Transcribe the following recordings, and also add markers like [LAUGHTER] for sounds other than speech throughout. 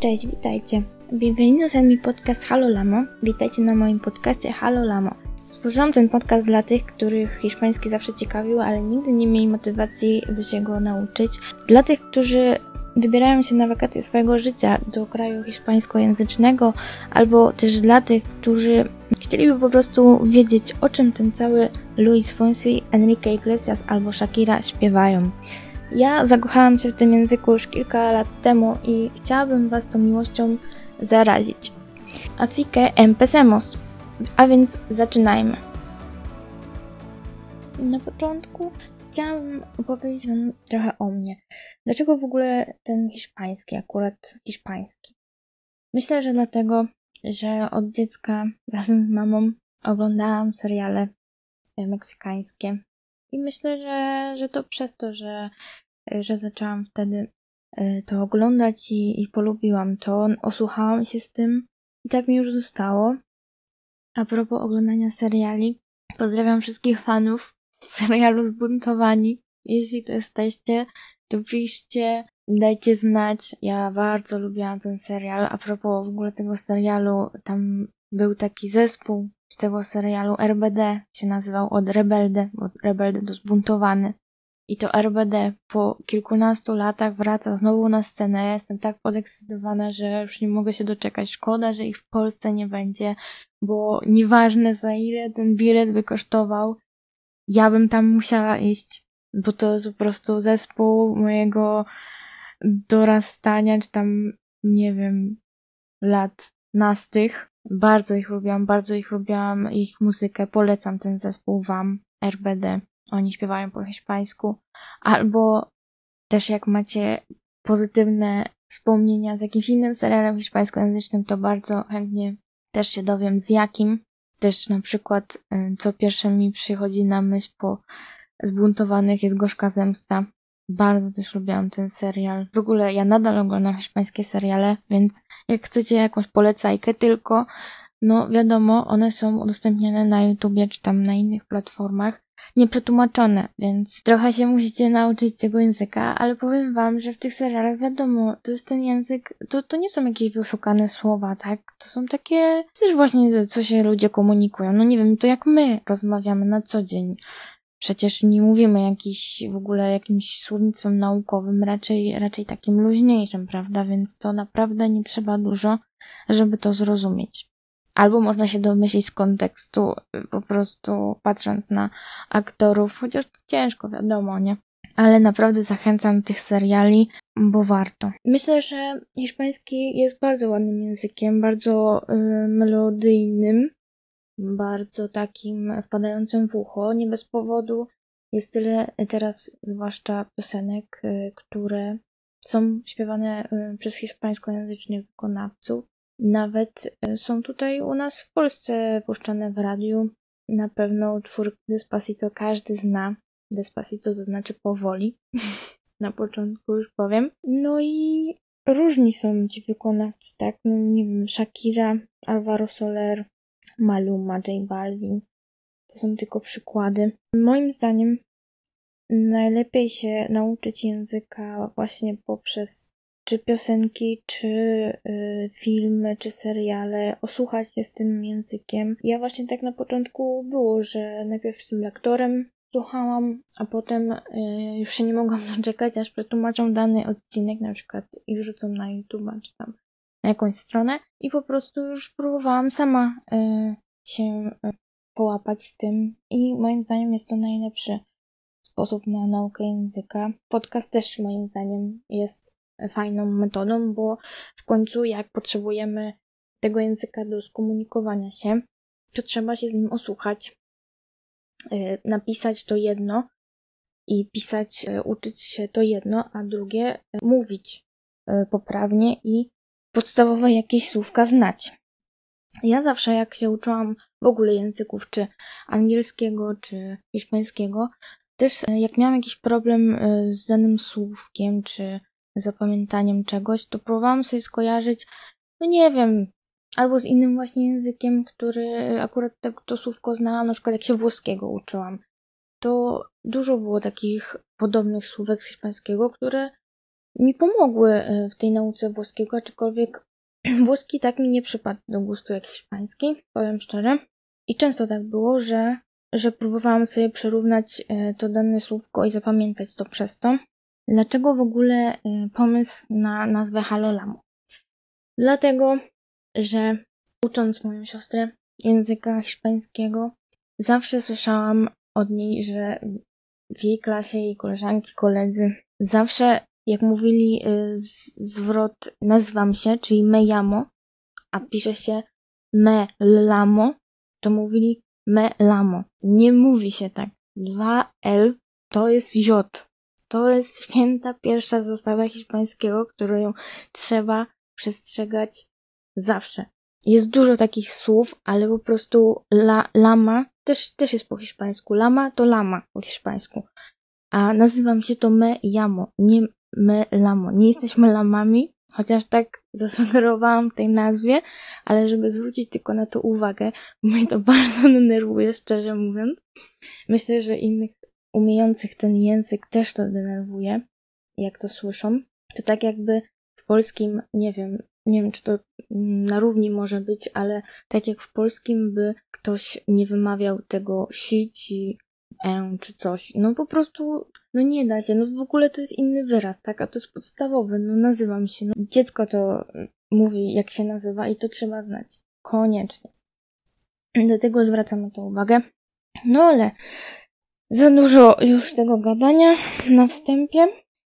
Cześć, witajcie. Bienvenidos en mi podcast Halo Lamo. Witajcie na moim podcaście Halo Lamo. Stworzyłam ten podcast dla tych, których hiszpański zawsze ciekawił, ale nigdy nie mieli motywacji, by się go nauczyć. Dla tych, którzy wybierają się na wakacje swojego życia do kraju hiszpańskojęzycznego, albo też dla tych, którzy chcieliby po prostu wiedzieć, o czym ten cały Luis Fonsi, Enrique Iglesias albo Shakira śpiewają. Ja zakochałam się w tym języku już kilka lat temu i chciałabym Was tą miłością zarazić. Así que empecemos. A więc zaczynajmy. Na początku chciałam opowiedzieć Wam trochę o mnie. Dlaczego w ogóle ten hiszpański, akurat hiszpański? Myślę, że dlatego, że od dziecka razem z mamą oglądałam seriale meksykańskie. I myślę, że, że to przez to, że, że zaczęłam wtedy e, to oglądać i, i polubiłam to, osłuchałam się z tym i tak mi już zostało. A propos oglądania seriali, pozdrawiam wszystkich fanów serialu Zbuntowani. Jeśli to jesteście, to piszcie, dajcie znać. Ja bardzo lubiłam ten serial. A propos w ogóle tego serialu, tam był taki zespół z tego serialu RBD się nazywał od Rebelde, od Rebelde do Zbuntowany. I to RBD po kilkunastu latach wraca znowu na scenę. Ja jestem tak podekscytowana, że już nie mogę się doczekać. Szkoda, że ich w Polsce nie będzie, bo nieważne za ile ten bilet by kosztował, ja bym tam musiała iść, bo to jest po prostu zespół mojego dorastania, czy tam, nie wiem, lat nastych. Bardzo ich lubiłam, bardzo ich lubiłam, ich muzykę. Polecam ten zespół Wam, RBD. Oni śpiewają po hiszpańsku. Albo też jak macie pozytywne wspomnienia z jakimś innym serialem hiszpańskojęzycznym, to bardzo chętnie też się dowiem z jakim. Też na przykład, y, co pierwsze mi przychodzi na myśl po zbuntowanych jest Gorzka Zemsta. Bardzo też lubiłam ten serial. W ogóle ja nadal oglądam hiszpańskie seriale, więc jak chcecie jakąś polecajkę tylko, no wiadomo, one są udostępniane na YouTubie czy tam na innych platformach nieprzetłumaczone, więc trochę się musicie nauczyć tego języka, ale powiem wam, że w tych serialach wiadomo, to jest ten język, to, to nie są jakieś wyszukane słowa, tak? To są takie, też właśnie co się ludzie komunikują. No nie wiem, to jak my rozmawiamy na co dzień. Przecież nie mówimy jakiś w ogóle jakimś słownictwem naukowym, raczej, raczej takim luźniejszym, prawda? Więc to naprawdę nie trzeba dużo, żeby to zrozumieć. Albo można się domyślić z kontekstu, po prostu patrząc na aktorów, chociaż to ciężko, wiadomo, nie? Ale naprawdę zachęcam tych seriali, bo warto. Myślę, że hiszpański jest bardzo ładnym językiem, bardzo y, melodyjnym, bardzo takim wpadającym w ucho. Nie bez powodu jest tyle teraz, zwłaszcza piosenek, y, które są śpiewane y, przez hiszpańskojęzycznych wykonawców. Nawet y, są tutaj u nas w Polsce puszczane w radiu. Na pewno utwór Despacito każdy zna. Despacito to znaczy powoli. [LAUGHS] Na początku już powiem. No i różni są ci wykonawcy, tak? No nie wiem, Shakira, Alvaro Soler, Maluma, J Balvin. To są tylko przykłady. Moim zdaniem najlepiej się nauczyć języka właśnie poprzez czy piosenki, czy y, filmy, czy seriale, osłuchać się z tym językiem. Ja właśnie tak na początku było, że najpierw z tym lektorem słuchałam, a potem y, już się nie mogłam doczekać, aż przetłumaczą dany odcinek na przykład i wrzucą na YouTube, czy tam na jakąś stronę i po prostu już próbowałam sama y, się y, połapać z tym i moim zdaniem jest to najlepszy sposób na naukę języka. Podcast też moim zdaniem jest fajną metodą, bo w końcu jak potrzebujemy tego języka do skomunikowania się, to trzeba się z nim osłuchać, y, napisać to jedno i pisać, uczyć się to jedno, a drugie mówić poprawnie i podstawowe jakieś słówka znać. Ja zawsze jak się uczyłam w ogóle języków, czy angielskiego, czy hiszpańskiego, też jak miałam jakiś problem z danym słówkiem, czy zapamiętaniem czegoś, to próbowałam sobie skojarzyć, no nie wiem, albo z innym właśnie językiem, który akurat to, to słówko znałam, na przykład jak się włoskiego uczyłam. To dużo było takich podobnych słówek z hiszpańskiego, które mi pomogły e, w tej nauce włoskiego, aczkolwiek [CLEARS THROAT] włoski tak mi nie przypadł do gustu jak hiszpański, powiem szczerze. I często tak było, że, że próbowałam sobie przerównać e, to dane słówko i zapamiętać to przez to. Dlaczego w ogóle e, pomysł na nazwę Halolamo? Dlatego, że ucząc moją siostrę języka hiszpańskiego, zawsze słyszałam od niej, że w jej klasie jej koleżanki, koledzy zawsze jak mówili y, zwrot nazywam się, czyli me llamo, a pisze się me lamo, to mówili me lamo. Nie mówi się tak. 2L to jest J. To jest święta pierwsza zasada hiszpańskiego, którą trzeba przestrzegać zawsze. Jest dużo takich słów, ale po prostu la, lama też, też jest po hiszpańsku. Lama to lama po hiszpańsku. A nazywam się to me llamo, nie me lamo. Nie jesteśmy lamami, chociaż tak zasugerowałam w tej nazwie, ale żeby zwrócić tylko na to uwagę, mnie to [LAUGHS] bardzo denerwuje, szczerze mówiąc. Myślę, że innych umiejących ten język też to denerwuje, jak to słyszą. To tak jakby w polskim, nie wiem, nie wiem czy to na równi może być, ale tak jak w polskim by ktoś nie wymawiał tego si, ci, e czy coś. No po prostu, no nie da się. No w ogóle to jest inny wyraz, tak? A to jest podstawowy. No nazywam się. No, dziecko to mówi, jak się nazywa i to trzeba znać. Koniecznie. Dlatego zwracam na to uwagę. No ale za dużo już tego gadania na wstępie.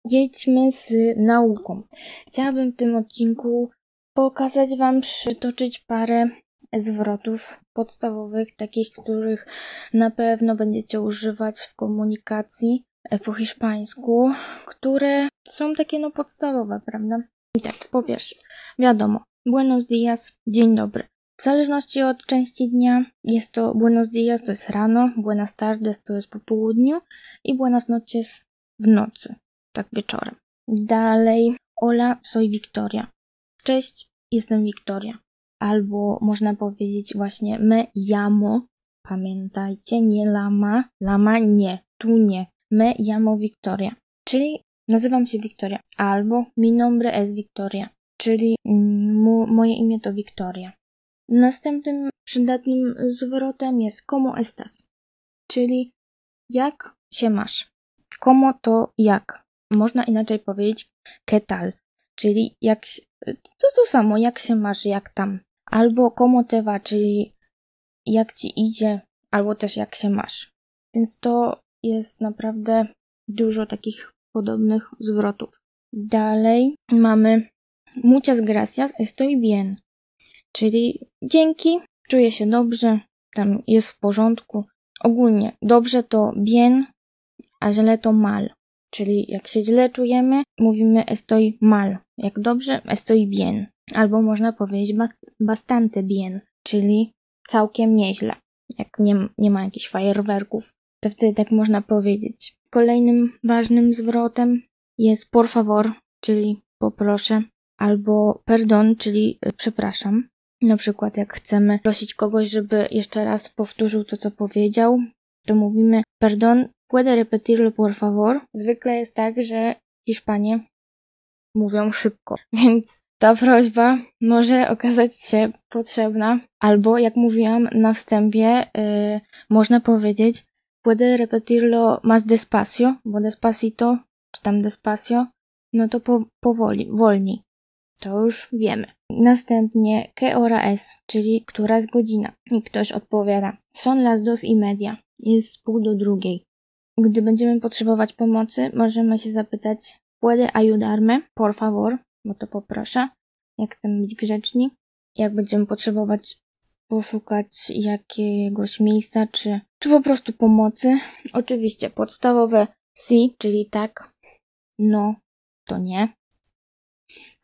Jedźmy z nauką. Chciałabym w tym odcinku pokazać Wam, przytoczyć parę zwrotów podstawowych, takich, których na pewno będziecie używać w komunikacji e, po hiszpańsku, które są takie no podstawowe, prawda? I tak, po pierwsze, wiadomo, buenos dias, dzień dobry. W zależności od części dnia jest to buenos dias to jest rano, buenas tardes to jest po południu i buenas noches w nocy, tak wieczorem. Dalej, hola, soy Victoria. Cześć, jestem Wiktoria albo można powiedzieć właśnie me llamo, pamiętajcie, nie lama, lama nie, tu nie, me llamo Victoria, czyli nazywam się Victoria, albo mi nombre es Victoria, czyli moje imię to Victoria. Następnym przydatnym zwrotem jest como estas, czyli jak się masz. Como to jak. Można inaczej powiedzieć ketal, czyli jak, to to samo, jak się masz, jak tam albo komotewa, czyli jak ci idzie, albo też jak się masz. Więc to jest naprawdę dużo takich podobnych zwrotów. Dalej mamy muchas gracias, estoy bien, czyli dzięki, czuję się dobrze, tam jest w porządku. Ogólnie dobrze to bien, a źle to mal. Czyli jak się źle czujemy, mówimy estoy mal. Jak dobrze, estoy bien. Albo można powiedzieć bastante bien, czyli całkiem nieźle. Jak nie, nie ma jakichś fajerwerków, to wtedy tak można powiedzieć. Kolejnym ważnym zwrotem jest por favor, czyli poproszę, albo perdon, czyli y, przepraszam. Na przykład, jak chcemy prosić kogoś, żeby jeszcze raz powtórzył to, co powiedział, to mówimy perdon, puede repetirlo por favor. Zwykle jest tak, że Hiszpanie mówią szybko, [LAUGHS] więc ta prośba może okazać się potrzebna, albo jak mówiłam na wstępie, yy, można powiedzieć puede repetirlo más despacio, bo despacito, czy tam despacio, no to po, powoli, wolniej. To już wiemy. Następnie que hora es, czyli która jest godzina. I ktoś odpowiada son las dos y media, jest pół do drugiej. Gdy będziemy potrzebować pomocy, możemy się zapytać puede ayudarme, por favor, bo to poproszę, jak chcemy być grzeczni. Jak będziemy potrzebować poszukać jakiegoś miejsca, czy, czy po prostu pomocy. Oczywiście podstawowe si, czyli tak, no, to nie.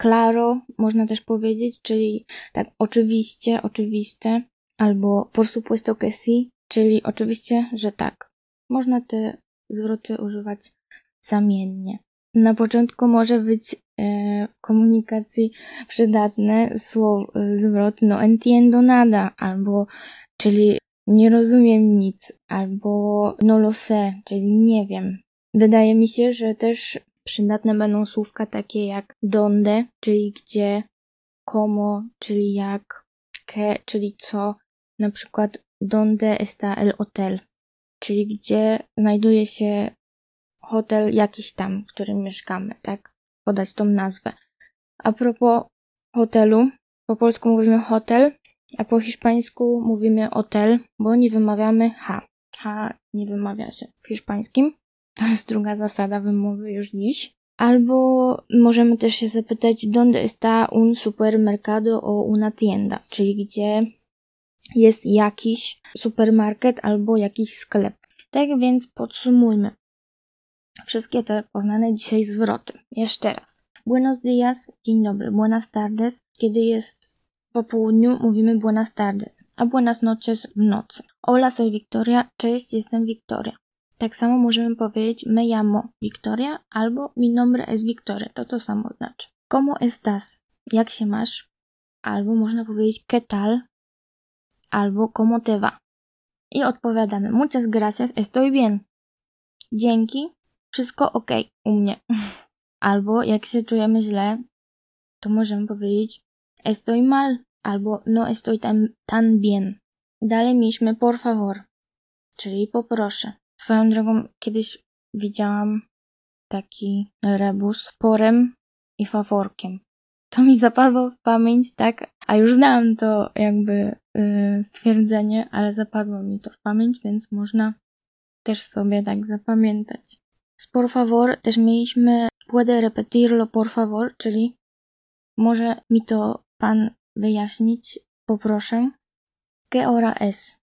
Claro, można też powiedzieć, czyli tak oczywiście, oczywiste, albo por supuesto que si, czyli oczywiście, że tak. Można te zwroty używać zamiennie. Na początku może być e, w komunikacji przydatne słowo, zwrot no entiendo nada, albo czyli nie rozumiem nic, albo no lo sé, czyli nie wiem. Wydaje mi się, że też przydatne będą słówka takie jak donde, czyli gdzie, como, czyli jak, que, czyli co, na przykład donde está el hotel, czyli gdzie znajduje się hotel jakiś tam, w którym mieszkamy, tak? Podać tą nazwę. A propos hotelu, po polsku mówimy hotel, a po hiszpańsku mówimy hotel, bo nie wymawiamy H. H nie wymawia się w hiszpańskim. To jest druga zasada wymowy już dziś. Albo możemy też się zapytać, donde está un supermercado o una tienda, czyli gdzie jest jakiś supermarket albo jakiś sklep. Tak więc podsumujmy wszystkie te poznane dzisiaj zwroty. Jeszcze raz. Buenos días, dzień dobry. Buenas tardes, kiedy jest po południu, mówimy buenas tardes, a buenas noches w nocy. Hola, soy Victoria. Cześć, jestem Victoria. Tak samo możemy powiedzieć me llamo Victoria albo mi nombre es Victoria. To to samo znaczy. ¿Cómo estás? Jak się masz? Albo można powiedzieć ¿qué tal? Albo ¿cómo te va? I odpowiadamy muchas gracias, estoy bien. Dzięki, wszystko ok u mnie. [LAUGHS] Albo jak się czujemy źle, to możemy powiedzieć estoy mal albo no estoy tan, tan bien. Dalej mieliśmy por favor, czyli poproszę. Swoją drogą kiedyś widziałam taki rebus z porem i faworkiem. To mi zapadło w pamięć, tak? A już znałam to jakby yy, stwierdzenie, ale zapadło mi to w pamięć, więc można też sobie tak zapamiętać. Z por favor też mieliśmy puede repetirlo por favor, czyli może mi to pan wyjaśnić, poproszę. ¿Qué hora es?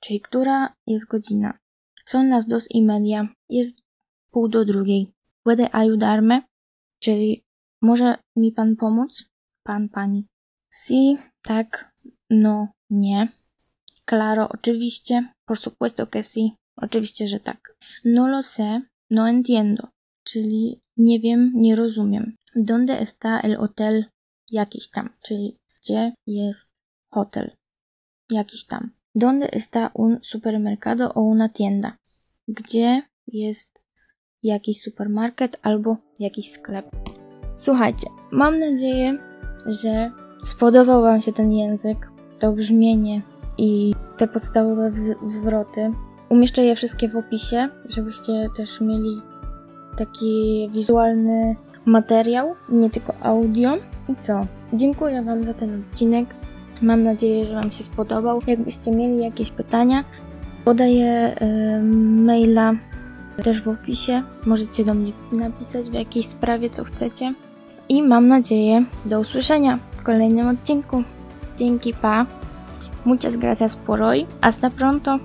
Czyli która jest godzina? Son las dos y media. Jest pół do drugiej. Puede ayudarme? Czyli może mi pan pomóc? Pan, pani. Si, tak, no, nie. Claro, oczywiście. Por supuesto que sí. Oczywiście, że tak. No lo sé, no entiendo. Czyli nie wiem, nie rozumiem. Donde está el hotel? Jakiś tam. Czyli gdzie jest hotel? Jakiś tam. Donde está un supermercado o una tienda? Gdzie jest jakiś supermarket albo jakiś sklep? Słuchajcie, mam nadzieję, że spodobał Wam się ten język, to brzmienie i te podstawowe zwroty. Umieszczę je wszystkie w opisie, żebyście też mieli taki wizualny materiał, nie tylko audio. I co? Dziękuję Wam za ten odcinek. Mam nadzieję, że Wam się spodobał. Jakbyście mieli jakieś pytania, podaję maila też w opisie. Możecie do mnie napisać w jakiejś sprawie, co chcecie. I mam nadzieję do usłyszenia w kolejnym odcinku. Dzięki, pa. Muchas gracias por hoy. Hasta pronto.